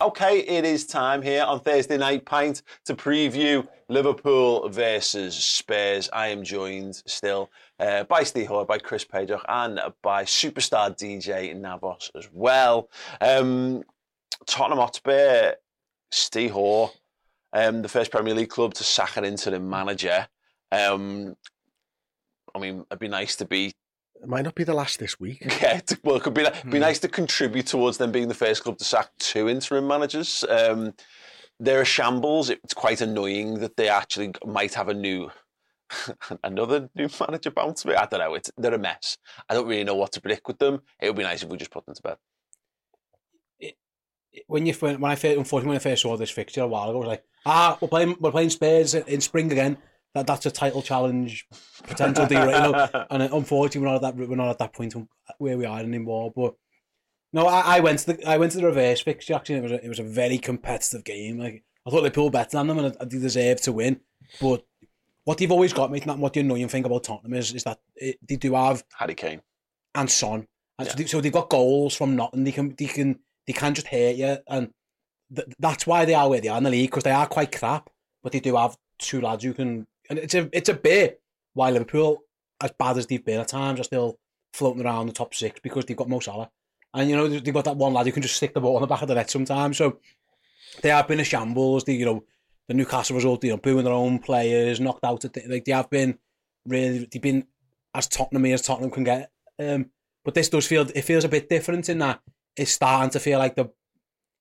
Okay, it is time here on Thursday Night Pint to preview Liverpool versus Spurs. I am joined still uh, by Ste Hoare, by Chris Pajak, and by superstar DJ Navos as well. Um, Tottenham Hotspur, Ste Hoare, um, the first Premier League club to sack an interim manager. Um, I mean, it'd be nice to be It might not be the last this week. yeah, well, it could be be nice to contribute towards them being the first club to sack two interim managers. Um, they're a shambles. It's quite annoying that they actually might have a new, another new manager bounce. I don't know. It's they're a mess. I don't really know what to predict with them. It would be nice if we just put them to bed. when you when I first, unfortunately when I first saw this fixture a while ago, I was like, ah, we're playing we're playing Spurs in spring again. That that's a title challenge potential deal, right? You know? And uh, unfortunately, we're not at that we're not at that point where we are anymore. But no, I, I went to the I went to the reverse fixture. Actually, it was a, it was a very competitive game. Like I thought they pulled better than them and they deserved to win. But what they've always got, mate, and what the annoying thing about Tottenham is, is that it, they do have Harry Kane. and Son. And so, Yeah. they, so they've got goals from nothing. They can they can they can just hurt you, and th- that's why they are where they are in the league because they are quite crap. But they do have two lads who can, and it's a it's a bit why Liverpool, as bad as they've been at times, are still floating around the top six because they've got Mo Salah, and you know they've got that one lad who can just stick the ball on the back of the net sometimes. So they have been a shambles. They you know the Newcastle result, you know, booing their own players, knocked out. At the, like they have been really, they've been as Tottenham as Tottenham can get. Um, but this does feel it feels a bit different in that it's starting to feel like the,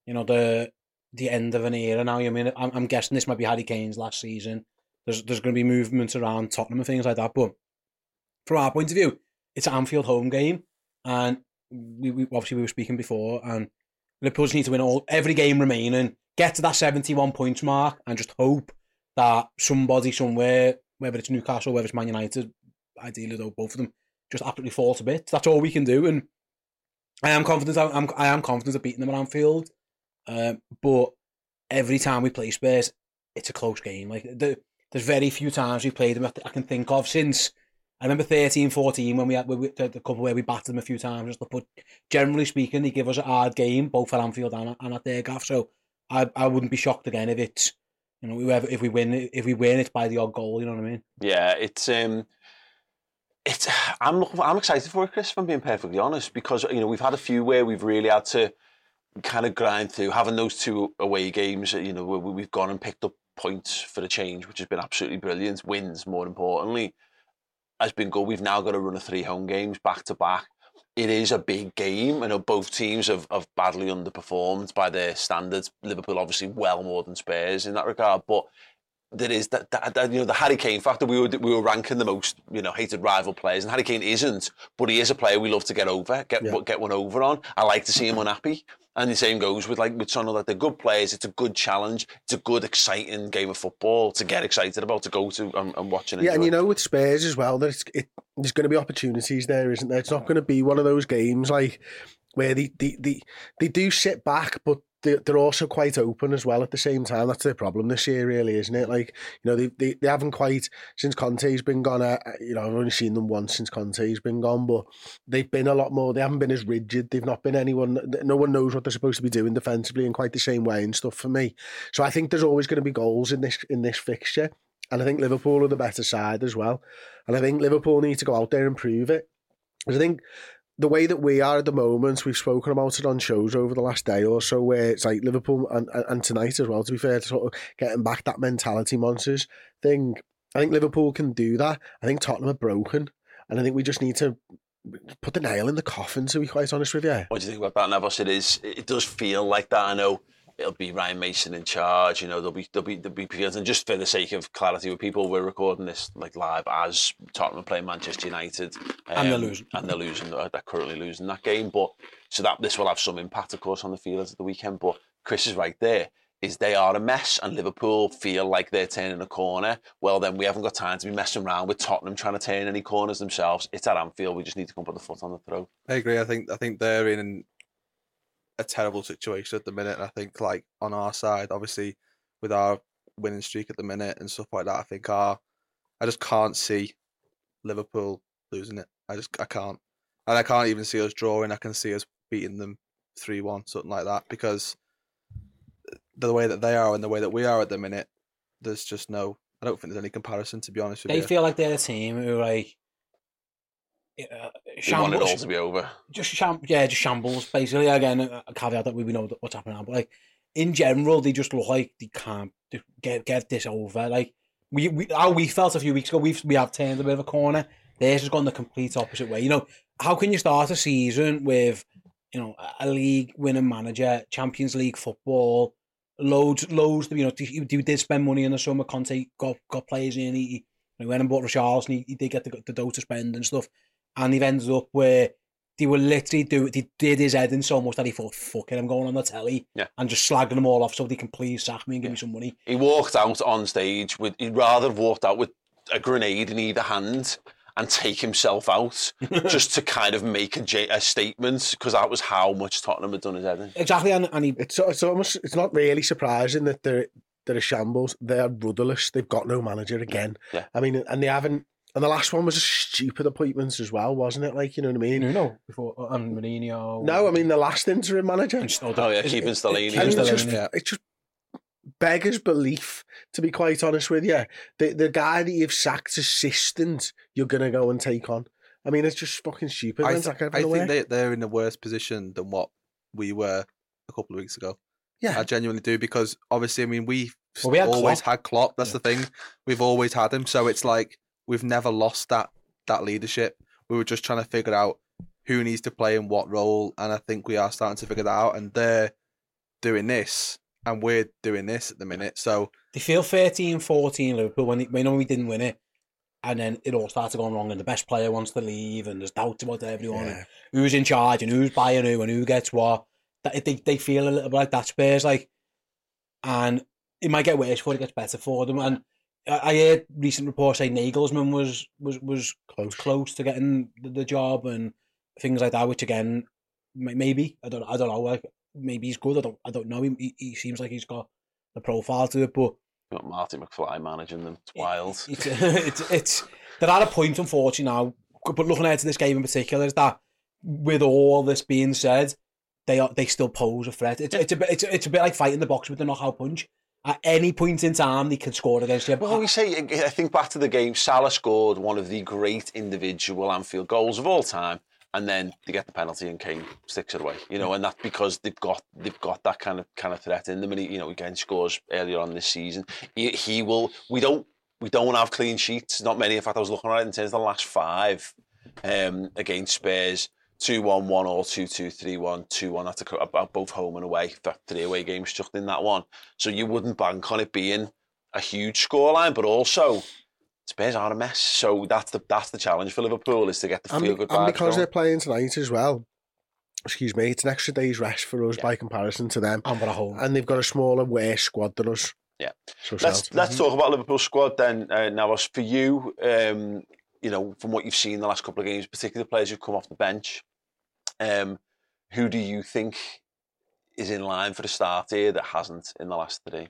you know, the the end of an era now. I mean, I'm, I'm guessing this might be Harry Kane's last season. There's there's going to be movements around Tottenham and things like that. But from our point of view, it's an Anfield home game, and we, we obviously we were speaking before, and Liverpool need to win all every game remaining, get to that 71 points mark, and just hope that somebody somewhere, whether it's Newcastle, whether it's Man United, ideally though both of them, just absolutely fall to bits. That's all we can do, and I am confident. I'm I am confident of beating them at Anfield, um, but every time we play Spurs, it's a close game. Like the, there's very few times we've played them I can think of since. I remember 13, 14 when we had we, the, the couple where we battered them a few times. But generally speaking, they give us a hard game both at Anfield and, at- and at their gaff. So I I wouldn't be shocked again if it's you know whoever if we win if we win it's by the odd goal. You know what I mean? Yeah, it's um, it's I'm I'm excited for it, Chris. If I'm being perfectly honest, because you know we've had a few where we've really had to kind of grind through having those two away games. You know we've gone and picked up points for the change, which has been absolutely brilliant. Wins, more importantly, has been good. We've now got to run a three home games back to back. It is a big game. I know both teams have, have badly underperformed by their standards. Liverpool obviously well more than Spurs in that regard, but there is that, that, that you know the Harry Kane factor. We were we were ranking the most you know hated rival players, and Harry Kane isn't, but he is a player we love to get over, get Yeah. get one over on. I like to see him unhappy, and the same goes with like with Son. Like they're good players. It's a good challenge. It's a good, exciting game of football to get excited about, to go to and, and watch and Yeah, and you know with Spurs as well, there's it, there's going to be opportunities there, isn't there? It's not going to be one of those games like where they they they, they do sit back, but they're also quite open as well at the same time. That's their problem this year, really, isn't it? Like you know they they, they haven't quite since Conte's been gone. Uh, you know I've only seen them once since Conte's been gone, but they've been a lot more. They haven't been as rigid. They've not been anyone. No one knows what they're supposed to be doing defensively in quite the same way and stuff. For me, so I think there's always going to be goals in this in this fixture. And I think Liverpool are the better side as well. And I think Liverpool need to go out there and prove it. Because I think the way that we are at the moment, we've spoken about it on shows over the last day or so, where it's like Liverpool and, and tonight as well, to be fair, to sort of getting back that mentality monsters thing. I think Liverpool can do that. I think Tottenham are broken. And I think we just need to put the nail in the coffin. To be quite honest with you, What do you think about that, Navos? It is. It does feel like that. I know it'll be Ryan Mason in charge. You know, there'll be there'll be there'll be. And just for the sake of clarity with people, we're recording this like live as Tottenham playing Manchester United, um, And they're losing. and they're losing. uh, They're currently losing that game. But so that this will have some impact, of course, on the field at the weekend. But Chris is right there. Is they are a mess, and Liverpool feel like they're turning a corner. Well, then we haven't got time to be messing around with Tottenham trying to turn any corners themselves. It's at Anfield. We just need to come put the foot on the throat. I agree. I think I think they're in a terrible situation at the minute. I think like on our side, obviously with our winning streak at the minute and stuff like that, I think our I just can't see Liverpool losing it. I just I can't, and I can't even see us drawing. I can see us beating them three one, something like that, because the way that they are and the way that we are at the minute, there's just no. I don't think there's any comparison to be honest with They you. They feel like they're a team who like uh, We want it shambles, all to be over. just sham- yeah, just shambles. Basically, again, a caveat that we know what's happening now, but like in general, they just look like they can't get get this over. Like we, we how we felt a few weeks ago, we've we have turned a bit of a corner. Theirs has gone the complete opposite way. You know, how can you start a season with you know a league winning manager, Champions League football, loads loads. You know, he, he did spend money in the summer. Conte got got players in. He, he went and bought Richarlison. He, he did get the, the dough to spend and stuff. And he ended up where they were literally do they did his head in so much that he thought, "Fuck it, I'm going on the telly Yeah. and just slagging them all off so they can please sack me and give me some money." He walked out on stage with. He'd rather have walked out with a grenade in either hand and take himself out just to kind of make a, j- a statement because that was how much Tottenham had done his head in. Exactly, and, and he it's it's almost it's not really surprising that they're they're a shambles. They're rudderless. They've got no manager again. Yeah. I mean, and they haven't. And the last one was a stupid appointments as well, wasn't it? Like you know what I mean? Nuno before uh, and Mourinho. No, I mean the last interim manager. and Snowden. Oh, yeah, keeping is- Stellini. I mean, keeping it's Stellini. just, yeah. it's just beggars belief, to be quite honest with you. The the guy that you've sacked assistant, you're gonna go and take on. I mean, it's just fucking stupid. I, th- that I gonna think they, they're in a worse position than what we were a couple of weeks ago. Yeah. I genuinely do because obviously, I mean, we've Well, we had always Klopp. had Klopp. That's the thing. We've always had him. So it's like we've never lost that that leadership. We were just trying to figure out who needs to play in what role, and I think we are starting to figure that out. And they're doing this, and we're doing this at the minute. So They feel 13, 14 Liverpool when, they, when we didn't win it. And then it all started going wrong, and the best player wants to leave, and there's doubts about everyone, and who's in charge, and who's buying who, and who gets what. That they, they feel a little bit like that Spurs, like, and it might get worse before it gets better for them. And I I heard recent reports say Nagelsmann was was was close close to getting the, job and things like that, which again, maybe I don't I don't know, like maybe he's good. I don't I don't know. He, he, seems like he's got the profile to it, but got Marty McFly managing them. It's wild. it's, it's, it's they're at a point, unfortunately, now. But looking ahead to this game in particular, is that with all this being said, they are they still pose a threat. It's it's a bit it's, it's a bit like fighting the box with the knockout punch. At any point in time, they can score against you. Well, we say, I think back to the game, Salah scored one of the great individual Anfield goals of all time, and then they get the penalty and Kane sticks it away. You know, and that's because they've got they've got that kind of kind of threat in them. And he, you know, again scores earlier on this season. He, he will. We don't we don't have clean sheets. Not many. In fact, I was looking at it in terms of the last five um, against Spurs. 2 1 1 or 2 2 3 1 2 1 that's a, about both home and away Th- three away games chucked in that one so you wouldn't bank on it being a huge scoreline, but also Spurs are a mess. So that's the that's the challenge for Liverpool is to get the and, feel good and because going. they're playing tonight as well. Excuse me, it's an extra day's rest for us by comparison to them, and we're at home. and they've got a smaller, worse squad than us. Yeah. So Let's sad. let's talk about Liverpool squad then. Uh, now, as for you, um, you know, from what you've seen the last couple of games, particularly the players who've come off the bench, um, who do you think is in line for the start here that hasn't in the last three?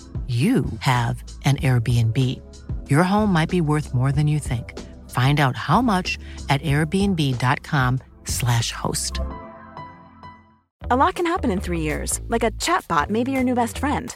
you have an Airbnb. Your home might be worth more than you think. Find out how much at airbnb.com/slash host. A lot can happen in three years, like a chatbot may be your new best friend.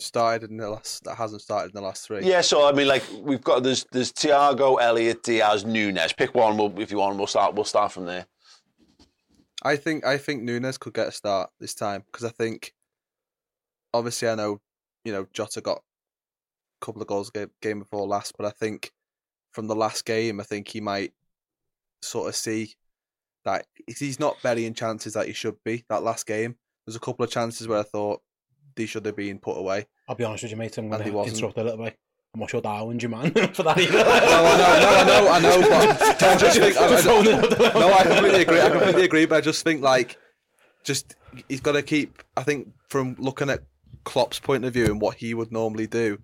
Started in the last that hasn't started in the last three. Yeah, so I mean, like we've got there's there's Thiago, Elliott, Diaz, Núñez. Pick one. We'll, if you want, we'll start. We'll start from there. I think I think Núñez could get a start this time because I think obviously I know you know Jota got a couple of goals game, game before last, but I think from the last game I think he might sort of see that he's not burying chances that he should be. That last game, there's a couple of chances where I thought they should have been put away. I'll be honest with you, mate. I'm going he to wasn't. interrupt a little bit. I'm not sure Darwin's your man for that either. No, I know, no, I know, I know, but I just think, I, I, Just throwing it out there. no, I completely agree. I completely agree, but I just think like, just he's got to keep. I think from looking at Klopp's point of view and what he would normally do,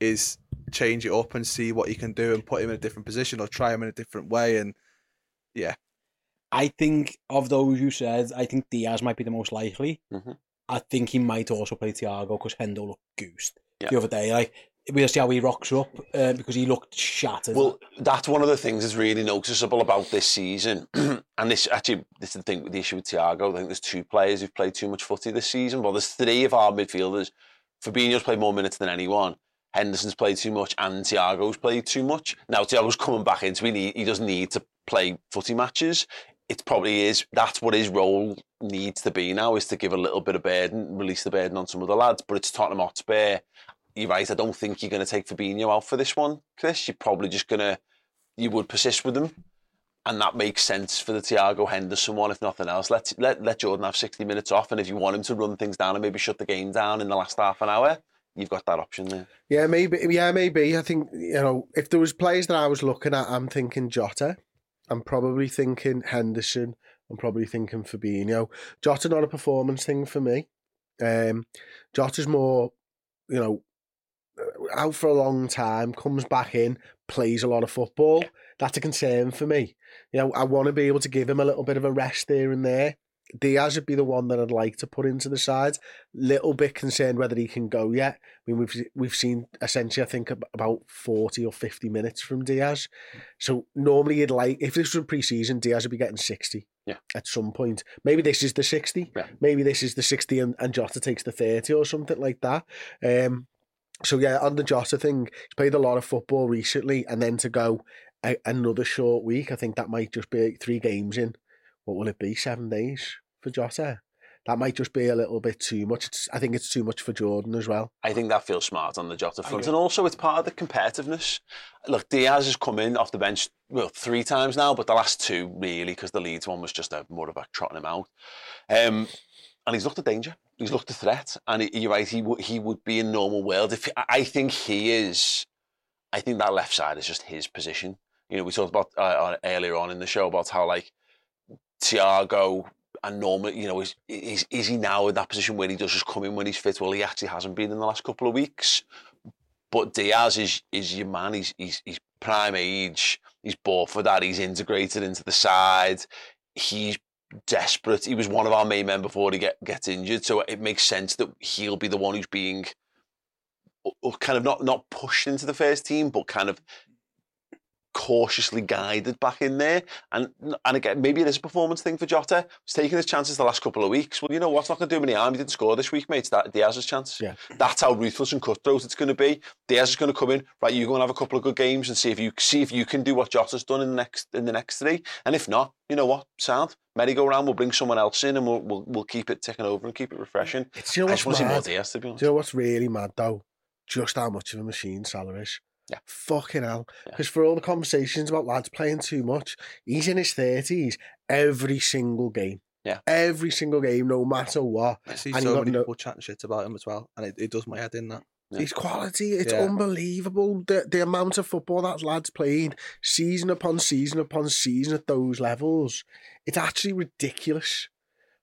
is change it up and see what he can do and put him in a different position or try him in a different way. And yeah, I think of those you said, I think Diaz might be the most likely. Mhm. I think he might also play Thiago because Hendo looked goosed Yeah. the other day. Like we'll see how he rocks up uh, because he looked shattered. Well, that's one of the things that's really noticeable about this season. and this actually, this is the thing with the issue with Thiago. I think there's two players who've played too much footy this season. Well, there's three of our midfielders. Fabinho's played more minutes than anyone. Henderson's played too much, and Thiago's played too much. Now Thiago's coming back into it. He, he doesn't need to play footy matches. It probably is. That's what his role needs to be now: is to give a little bit of burden, release the burden on some of the lads. But it's Tottenham Hotspur. You're right. I don't think you're going to take Fabinho out for this one, Chris. You're probably just going to you would persist with him, and that makes sense for the Thiago Henderson one, if nothing else. Let let let Jordan have sixty minutes off, and if you want him to run things down and maybe shut the game down in the last half an hour, you've got that option there. Yeah, maybe. Yeah, maybe. I think you know if there was players that I was looking at, I'm thinking Jota. I'm probably thinking Henderson. I'm probably thinking Fabinho. Jota not a performance thing for me. Um, Jota's more, you know, uh, out for a long time, comes back in, plays a lot of football. That's a concern for me. You know, I want to be able to give him a little bit of a rest there and there. Diaz would be the one that I'd like to put into the side. Little bit concerned whether he can go yet. I mean, we've we've seen essentially, I think, about forty or fifty minutes from Diaz. So normally, you'd like if this was pre-season, Diaz would be getting sixty. Yeah. At some point, maybe this is the sixty. Yeah. Maybe this is the sixty, and, and Jota takes the thirty or something like that. Um. So yeah, on the Jota thing, he's played a lot of football recently, and then to go a, another short week, I think that might just be like three games in. What will it be? Seven days for Jota. That might just be a little bit too much. It's, I think it's too much for Jordan as well. I think that feels smart on the Jota front, and also it's part of the competitiveness. Look, Diaz has come in off the bench well three times now, but the last two really because the Leeds one was just a more of a trotting him out. Um, and he's looked a danger. He's looked a threat, and he, you're right. He would he would be in normal world. If I- I think he is, I think that left side is just his position. You know, we talked about uh, earlier on in the show about how like Thiago and normal, you know, is, is is he now in that position where he does just come in when he's fit? Well, he actually hasn't been in the last couple of weeks. But Diaz is is your man. He's he's, he's prime age. He's bought for that. He's integrated into the side. He's desperate. He was one of our main men before he get gets injured. So it makes sense that he'll be the one who's being kind of not not pushed into the first team, but kind of cautiously guided back in there. And and again, maybe it is a performance thing for Jota. He's taking his chances the last couple of weeks. Well, you know what's not going to do him any harm. He didn't score this week, mate. It's that Diaz's chance. Yeah. That's how ruthless and cutthroat it's going to be. Diaz is going to come in. Right, you go and have a couple of good games and see if you see if you can do what Jota's done in the next in the next three. And if not, you know what, sound merry-go-round. We'll bring someone else in and we'll we'll, we'll keep it ticking over and keep it refreshing. It's, you know I what's just want to see more? Diaz, to be honest. Do you know what's really mad though? Just how much of a machine Salah is. Yeah. Fucking hell. Yeah. Because for all the conversations about lads playing too much, he's in his 30s every single game. Yeah. Every single game, no matter what. I see And so got many no- people chatting shit about him as well, and it, it does my head in that. Yeah. His quality, it's Yeah. unbelievable. The, the amount of football that lad's played season upon season upon season at those levels, it's actually ridiculous.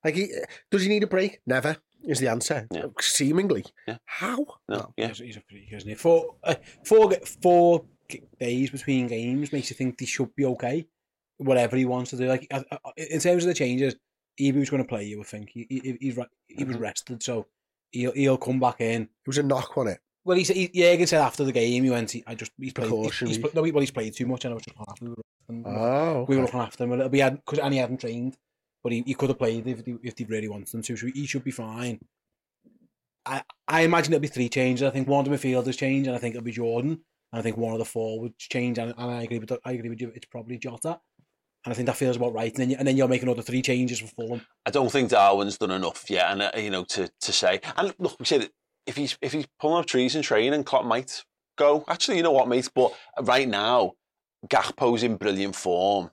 Like, he, eh, does he need a break? Never is the answer. Yeah. Seemingly. Yeah. How? No, yeah. He's, he's a freak, isn't he? Four, uh, four, four days between games makes you think he should be okay. Whatever he wants to do, like in terms of the changes, he was going to play. You would think he, he, he's he was rested, so he'll he'll come back in. It was a knock on it. Well, he said, he, Jürgen said after the game, he went, he, I just, he's played, he's, he's, no, he- well, he's played too much and I was just happy with him. Oh, We were okay. looking after him a little bit, had, cause, and he hadn't trained, but he, he could have played if he, if he really wanted him to, so he should be fine. I, I imagine it'll be three changes. I think one of the midfielders change, and I think it'll be Jordan. And I think one of the forwards change, and, and I agree with I agree with you. It's probably Jota, and I think that feels about right. And then you, and then you'll make another three changes for Fulham. I don't think Darwin's done enough yet, and uh, you know to to say. And look, we say that if he's if he's pulling up trees and training, and Klopp might go. Actually, you know what, mate? But right now, Gakpo's in brilliant form.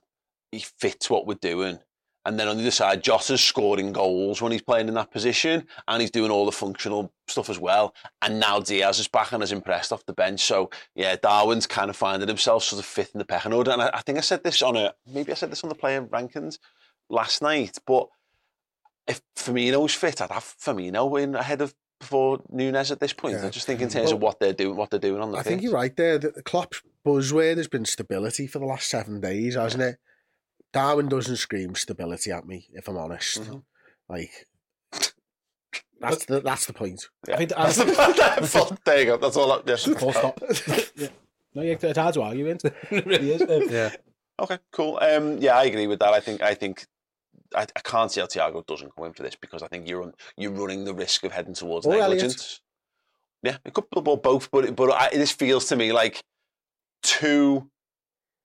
He fits what we're doing. And then on the other side, Jota's scoring goals when he's playing in that position, and he's doing all the functional stuff as well. And now Diaz is back and is impressed off the bench. So yeah, Darwin's kind of finding himself sort of fifth in the pecking order. And I, I think I said this on a maybe I said this on the player rankings last night, but if Firmino's fit, I'd have Firmino in ahead of before Núñez at this point. Yeah. I just think in terms of what they're doing, what they're doing on the I pitch. think you're right there. The the Klopp's buzzword has been stability for the last seven days, hasn't it? Darwin doesn't scream stability at me, if I'm honest. Mhm. Like that's the that's the point. Yeah. I think That's the, full- there you go. That's all. I, yeah. Full stop. yeah. No, yeah, it's hard to argue into. it really is. Um, Yeah, Okay, cool. Um, yeah, I agree with that. I think I think I, I can't see how Thiago doesn't come in for this because I think you're on, you're running the risk of heading towards Or Elliott. negligence. Yeah, it could be both, but but I, this feels to me like two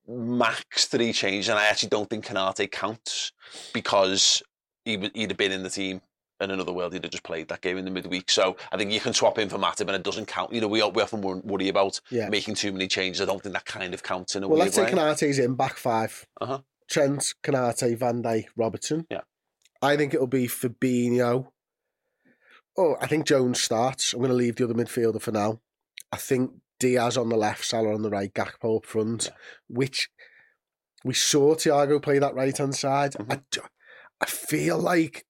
max three changes, and I actually don't think Konaté counts because he would he'd have been in the team in another world. He'd have just played that game in the midweek. So I think you can swap in for Matip, and it doesn't count. You know, we we often wor- worry about Yeah. making too many changes. I don't think that kind of counts in a way. Well, let's say way. Konaté's in back five. Uh-huh. Trent, Konaté, Van Dijk, Robertson. Yeah. I think it'll be Fabinho. Oh, I think Jones starts. I'm going to leave the other midfielder for now. I think Diaz on the left, Salah on the right, Gakpo up front, Yeah. which we saw Thiago play that right hand side. Mm-hmm. I, I feel like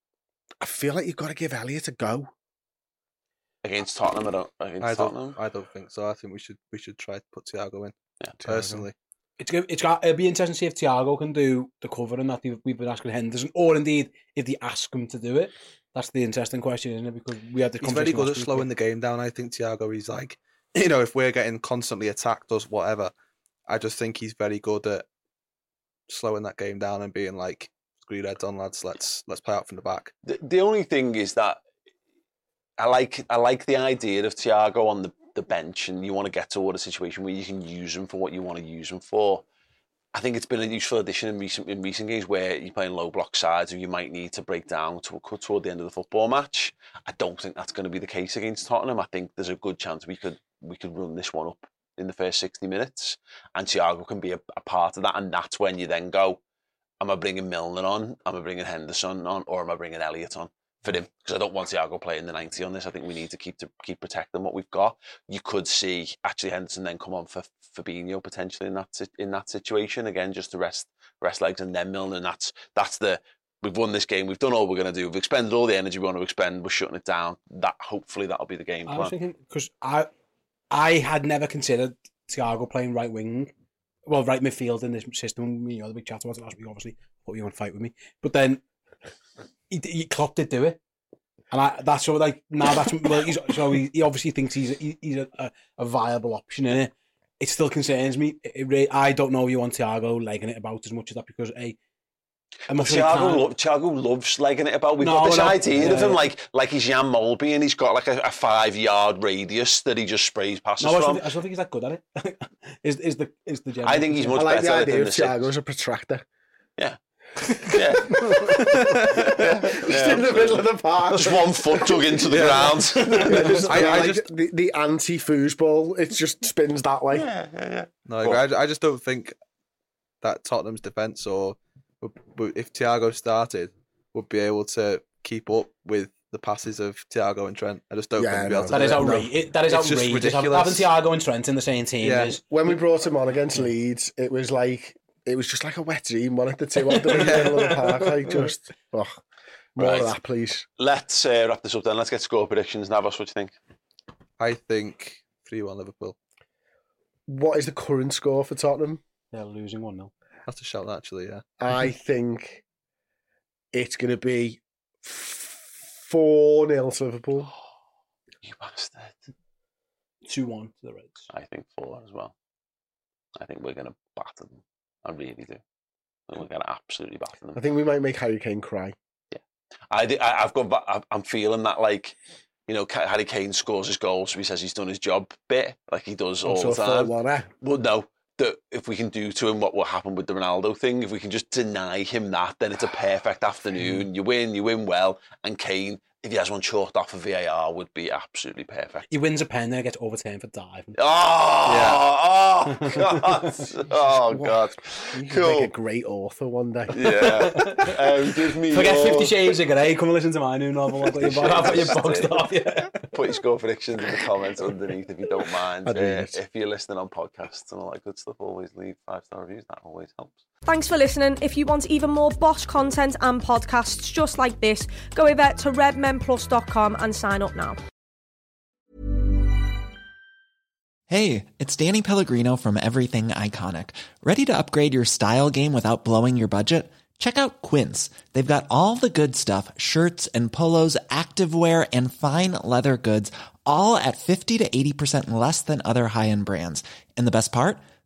I feel like you've got to give Elliott a go. against Tottenham. I don't. Against I Tottenham. don't. I don't think so. I think we should we should try to put Thiago in Yeah. personally. It's go- it's got it'll be interesting to see if Thiago can do the covering that we've- we've been asking Henderson, or indeed if they ask him to do it. That's the interesting question, isn't it? Because we had the He's very good at last week, slowing the game down. I think Thiago. He's like, you know, if we're getting constantly attacked or whatever, I just think he's very good at slowing that game down and being like, "Screw heads on, lads. Let's let's play out from the back." The, the only thing is that I like I like the idea of Thiago on the, the bench, and you want to get toward a situation where you can use him for what you want to use him for. I think it's been a useful addition in recent in recent games where you're playing low block sides, and you might need to break down to, a cut toward the end of the football match. I don't think that's going to be the case against Tottenham. I think there's a good chance we could we could run this one up in the first 60 minutes, and Thiago can be a, a part of that, and that's when you then go, am I bringing Milner on? Am I bringing Henderson on? Or am I bringing Elliott on for him? Because I don't want Thiago playing the 90 on this. I think we need to keep to keep protecting what we've got. You could see actually Henderson then come on for Fabinho potentially in that in that situation again, just to rest rest legs and then Milner. And that's that's the we've won this game. We've done all we're going to do. We've expended all the energy we want to expend. We're shutting it down. That hopefully that'll be the game I was plan. thinking because I I had never considered Thiago playing right wing, well right midfield in this system. You know the big chat it last week. Obviously, thought you want to fight with me, but then he, he Klopp did do it, and I that's of like now that's well, he's, so he, he obviously thinks he's he, he's a, a, a viable option in it. it still concerns me. It, re- I don't know you on Thiago legging it about as much as that because a. I'm afraid Thiago, can't- lo- Thiago loves legging it about. We've No, got this I know. idea of him like like he's Jan Molby and he's got like a, a five yard radius that he just sprays passes No, I still, from. think, I still think he's that good at it. is is the is the general I think he's I much like the idea than of the six. Thiago as a protractor. Yeah. yeah. Just in the middle of the park. Just one foot dug into the ground. Yeah, just, I- I like just- the, the anti-foosball, it just spins that way. yeah, yeah, yeah. No, I. I, I just don't think that Tottenham's defence or would- would- if Thiago started would be able to keep up with the passes of Thiago and Trent. I just don't Yeah, think they'd be able no. to That do is it. outrageous. That is It's just outrageous. Having ridiculous. Thiago and Trent in the same team Yeah. is When we brought him on against Leeds, it was like it was just like a wet dream. One of the two on the middle of the park, like just oh, more Right. of that, please. Let's uh, wrap this up then. Let's get score predictions. Navos, what do you think? I think 3 1 Liverpool. What is the current score for Tottenham? they're losing one 0 Have to shout that actually, yeah. I think it's going to be four 0 to Liverpool. You bastard. Two one to the Reds. I think four as well. I think we're going to batter them. I really do. I think we're going to absolutely batter them. I think we might make Harry Kane cry. I, di- I, I've got, ba- I've- I'm feeling that like, you know, Harry Kane scores his goals, so he says he's done his job bit, like he does all the time. 4-1, eh? But no, that if we can do to him what will happen with the Ronaldo thing, if we can just deny him that, then it's a perfect afternoon. You win, you win well, and Kane, if he has one chalked off of VAR, would be absolutely perfect. He wins a pen, then gets overturned for diving. Oh, oh God, oh God, You cool. make a great author one day. Yeah, um, give me Forget your- Fifty Shades of Grey. Come and listen to my new novel. I've got your, I've got your boxed off. Yeah. Put your score predictions in the comments underneath if you don't mind. I'd Uh, if you're listening on podcasts and all that good stuff, always leave five star reviews. That always helps. Thanks for listening. If you want even more Bosch content and podcasts just like this, go over to redmenplus.com and sign up now. Hey, it's Danny Pellegrino from Everything Iconic. Ready to upgrade your style game without blowing your budget? Check out Quince. They've got all the good stuff shirts and polos, activewear, and fine leather goods, all at 50 to 80% less than other high end brands. And the best part?